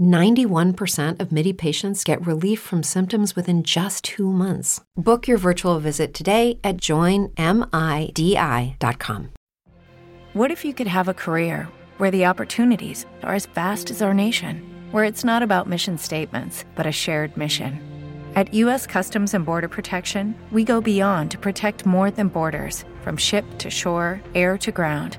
91% of MIDI patients get relief from symptoms within just two months. Book your virtual visit today at joinmidi.com. What if you could have a career where the opportunities are as vast as our nation, where it's not about mission statements, but a shared mission? At U.S. Customs and Border Protection, we go beyond to protect more than borders from ship to shore, air to ground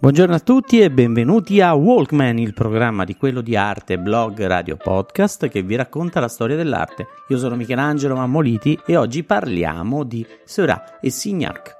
Buongiorno a tutti e benvenuti a Walkman, il programma di quello di arte, blog, radio, podcast che vi racconta la storia dell'arte. Io sono Michelangelo Mammoliti e oggi parliamo di Seurat e Signac.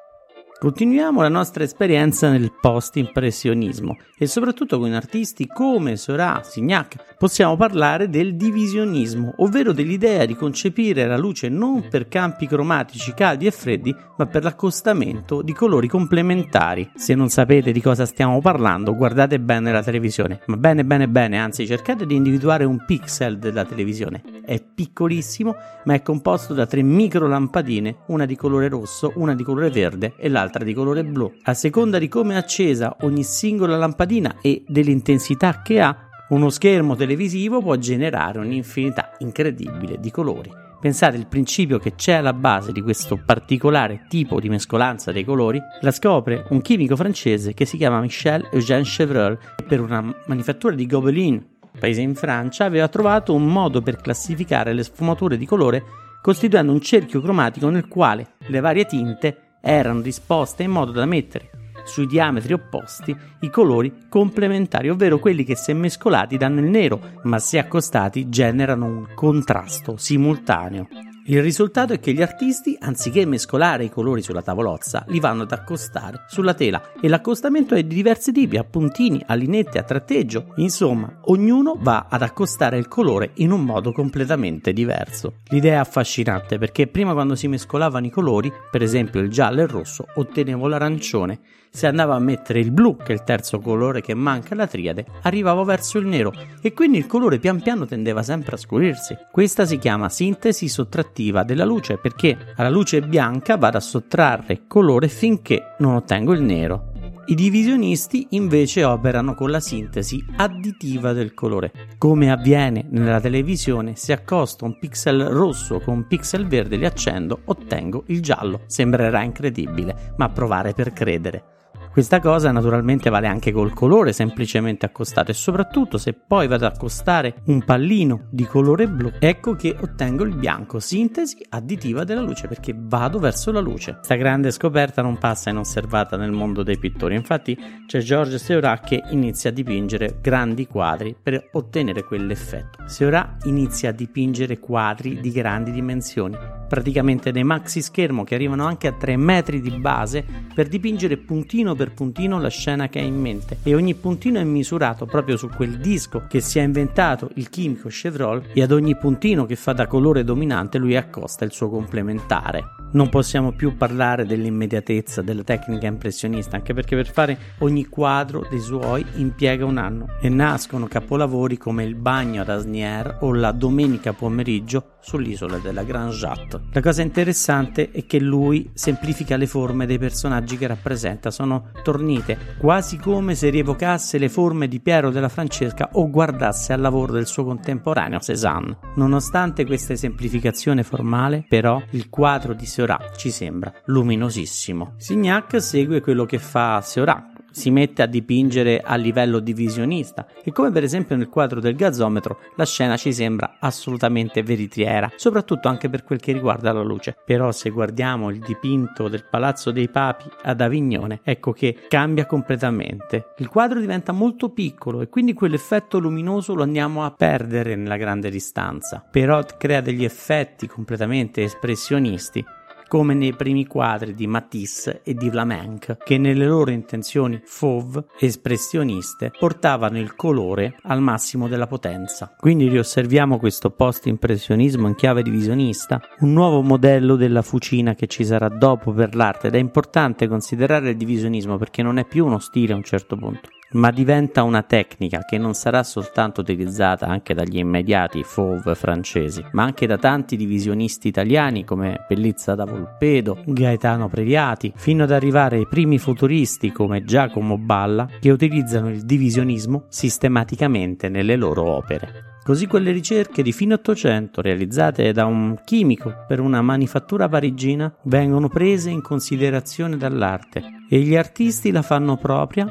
Continuiamo la nostra esperienza nel post-impressionismo e soprattutto con artisti come Seurat, Signac possiamo parlare del divisionismo, ovvero dell'idea di concepire la luce non per campi cromatici caldi e freddi, ma per l'accostamento di colori complementari. Se non sapete di cosa stiamo parlando, guardate bene la televisione, ma bene bene bene, anzi cercate di individuare un pixel della televisione. È piccolissimo, ma è composto da tre micro lampadine, una di colore rosso, una di colore verde e l'altra l'altra di colore blu. A seconda di come è accesa ogni singola lampadina e dell'intensità che ha, uno schermo televisivo può generare un'infinità incredibile di colori. Pensate il principio che c'è alla base di questo particolare tipo di mescolanza dei colori la scopre un chimico francese che si chiama Michel Eugène Chevreul per una manifattura di Gobelin, paese in Francia, aveva trovato un modo per classificare le sfumature di colore costituendo un cerchio cromatico nel quale le varie tinte erano disposte in modo da mettere sui diametri opposti i colori complementari, ovvero quelli che se mescolati danno il nero, ma se accostati generano un contrasto simultaneo. Il risultato è che gli artisti, anziché mescolare i colori sulla tavolozza, li vanno ad accostare sulla tela. E l'accostamento è di diversi tipi, a puntini, a linette, a tratteggio, insomma, ognuno va ad accostare il colore in un modo completamente diverso. L'idea è affascinante perché prima quando si mescolavano i colori, per esempio il giallo e il rosso, ottenevo l'arancione, se andavo a mettere il blu, che è il terzo colore che manca alla triade, arrivavo verso il nero e quindi il colore pian piano tendeva sempre a scurirsi. Questa si chiama sintesi sottrattiva della luce perché alla luce bianca vado a sottrarre colore finché non ottengo il nero. I divisionisti invece operano con la sintesi additiva del colore. Come avviene nella televisione, se accosto un pixel rosso con un pixel verde e li accendo, ottengo il giallo. Sembrerà incredibile, ma provare per credere. Questa cosa naturalmente vale anche col colore semplicemente accostato e soprattutto se poi vado ad accostare un pallino di colore blu, ecco che ottengo il bianco, sintesi additiva della luce perché vado verso la luce. Questa grande scoperta non passa inosservata nel mondo dei pittori, infatti c'è Georges Seurat che inizia a dipingere grandi quadri per ottenere quell'effetto. Seurat inizia a dipingere quadri di grandi dimensioni, praticamente dei maxi schermo che arrivano anche a 3 metri di base per dipingere puntino per puntino la scena che ha in mente e ogni puntino è misurato proprio su quel disco che si è inventato il chimico Chevrolet e ad ogni puntino che fa da colore dominante lui accosta il suo complementare. Non possiamo più parlare dell'immediatezza della tecnica impressionista, anche perché per fare ogni quadro dei suoi impiega un anno e nascono capolavori come il bagno ad Asnières o la domenica pomeriggio sull'isola della Grand Jatte. La cosa interessante è che lui semplifica le forme dei personaggi che rappresenta, sono tornite, quasi come se rievocasse le forme di Piero della Francesca o guardasse al lavoro del suo contemporaneo Cézanne. Nonostante questa esemplificazione formale, però, il quadro di Seurat ci sembra luminosissimo. Signac segue quello che fa Seurat, si mette a dipingere a livello divisionista e come per esempio nel quadro del gazzometro la scena ci sembra assolutamente veritiera, soprattutto anche per quel che riguarda la luce. Però se guardiamo il dipinto del Palazzo dei Papi ad Avignone, ecco che cambia completamente. Il quadro diventa molto piccolo e quindi quell'effetto luminoso lo andiamo a perdere nella grande distanza, però crea degli effetti completamente espressionisti come nei primi quadri di Matisse e di Vlamenck, che nelle loro intenzioni fauve espressioniste portavano il colore al massimo della potenza. Quindi riosserviamo questo post-impressionismo in chiave divisionista, un nuovo modello della fucina che ci sarà dopo per l'arte ed è importante considerare il divisionismo perché non è più uno stile a un certo punto ma diventa una tecnica che non sarà soltanto utilizzata anche dagli immediati fauve francesi, ma anche da tanti divisionisti italiani come Bellizza da Volpedo, Gaetano Previati, fino ad arrivare ai primi futuristi come Giacomo Balla che utilizzano il divisionismo sistematicamente nelle loro opere. Così quelle ricerche di fine Ottocento realizzate da un chimico per una manifattura parigina vengono prese in considerazione dall'arte e gli artisti la fanno propria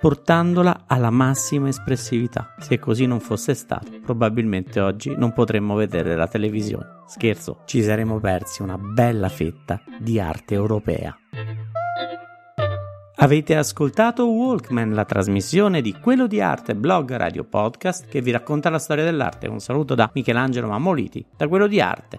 portandola alla massima espressività. Se così non fosse stato, probabilmente oggi non potremmo vedere la televisione. Scherzo, ci saremmo persi una bella fetta di arte europea. Avete ascoltato Walkman, la trasmissione di Quello di Arte, blog radio podcast che vi racconta la storia dell'arte. Un saluto da Michelangelo Mammoliti, da Quello di Arte.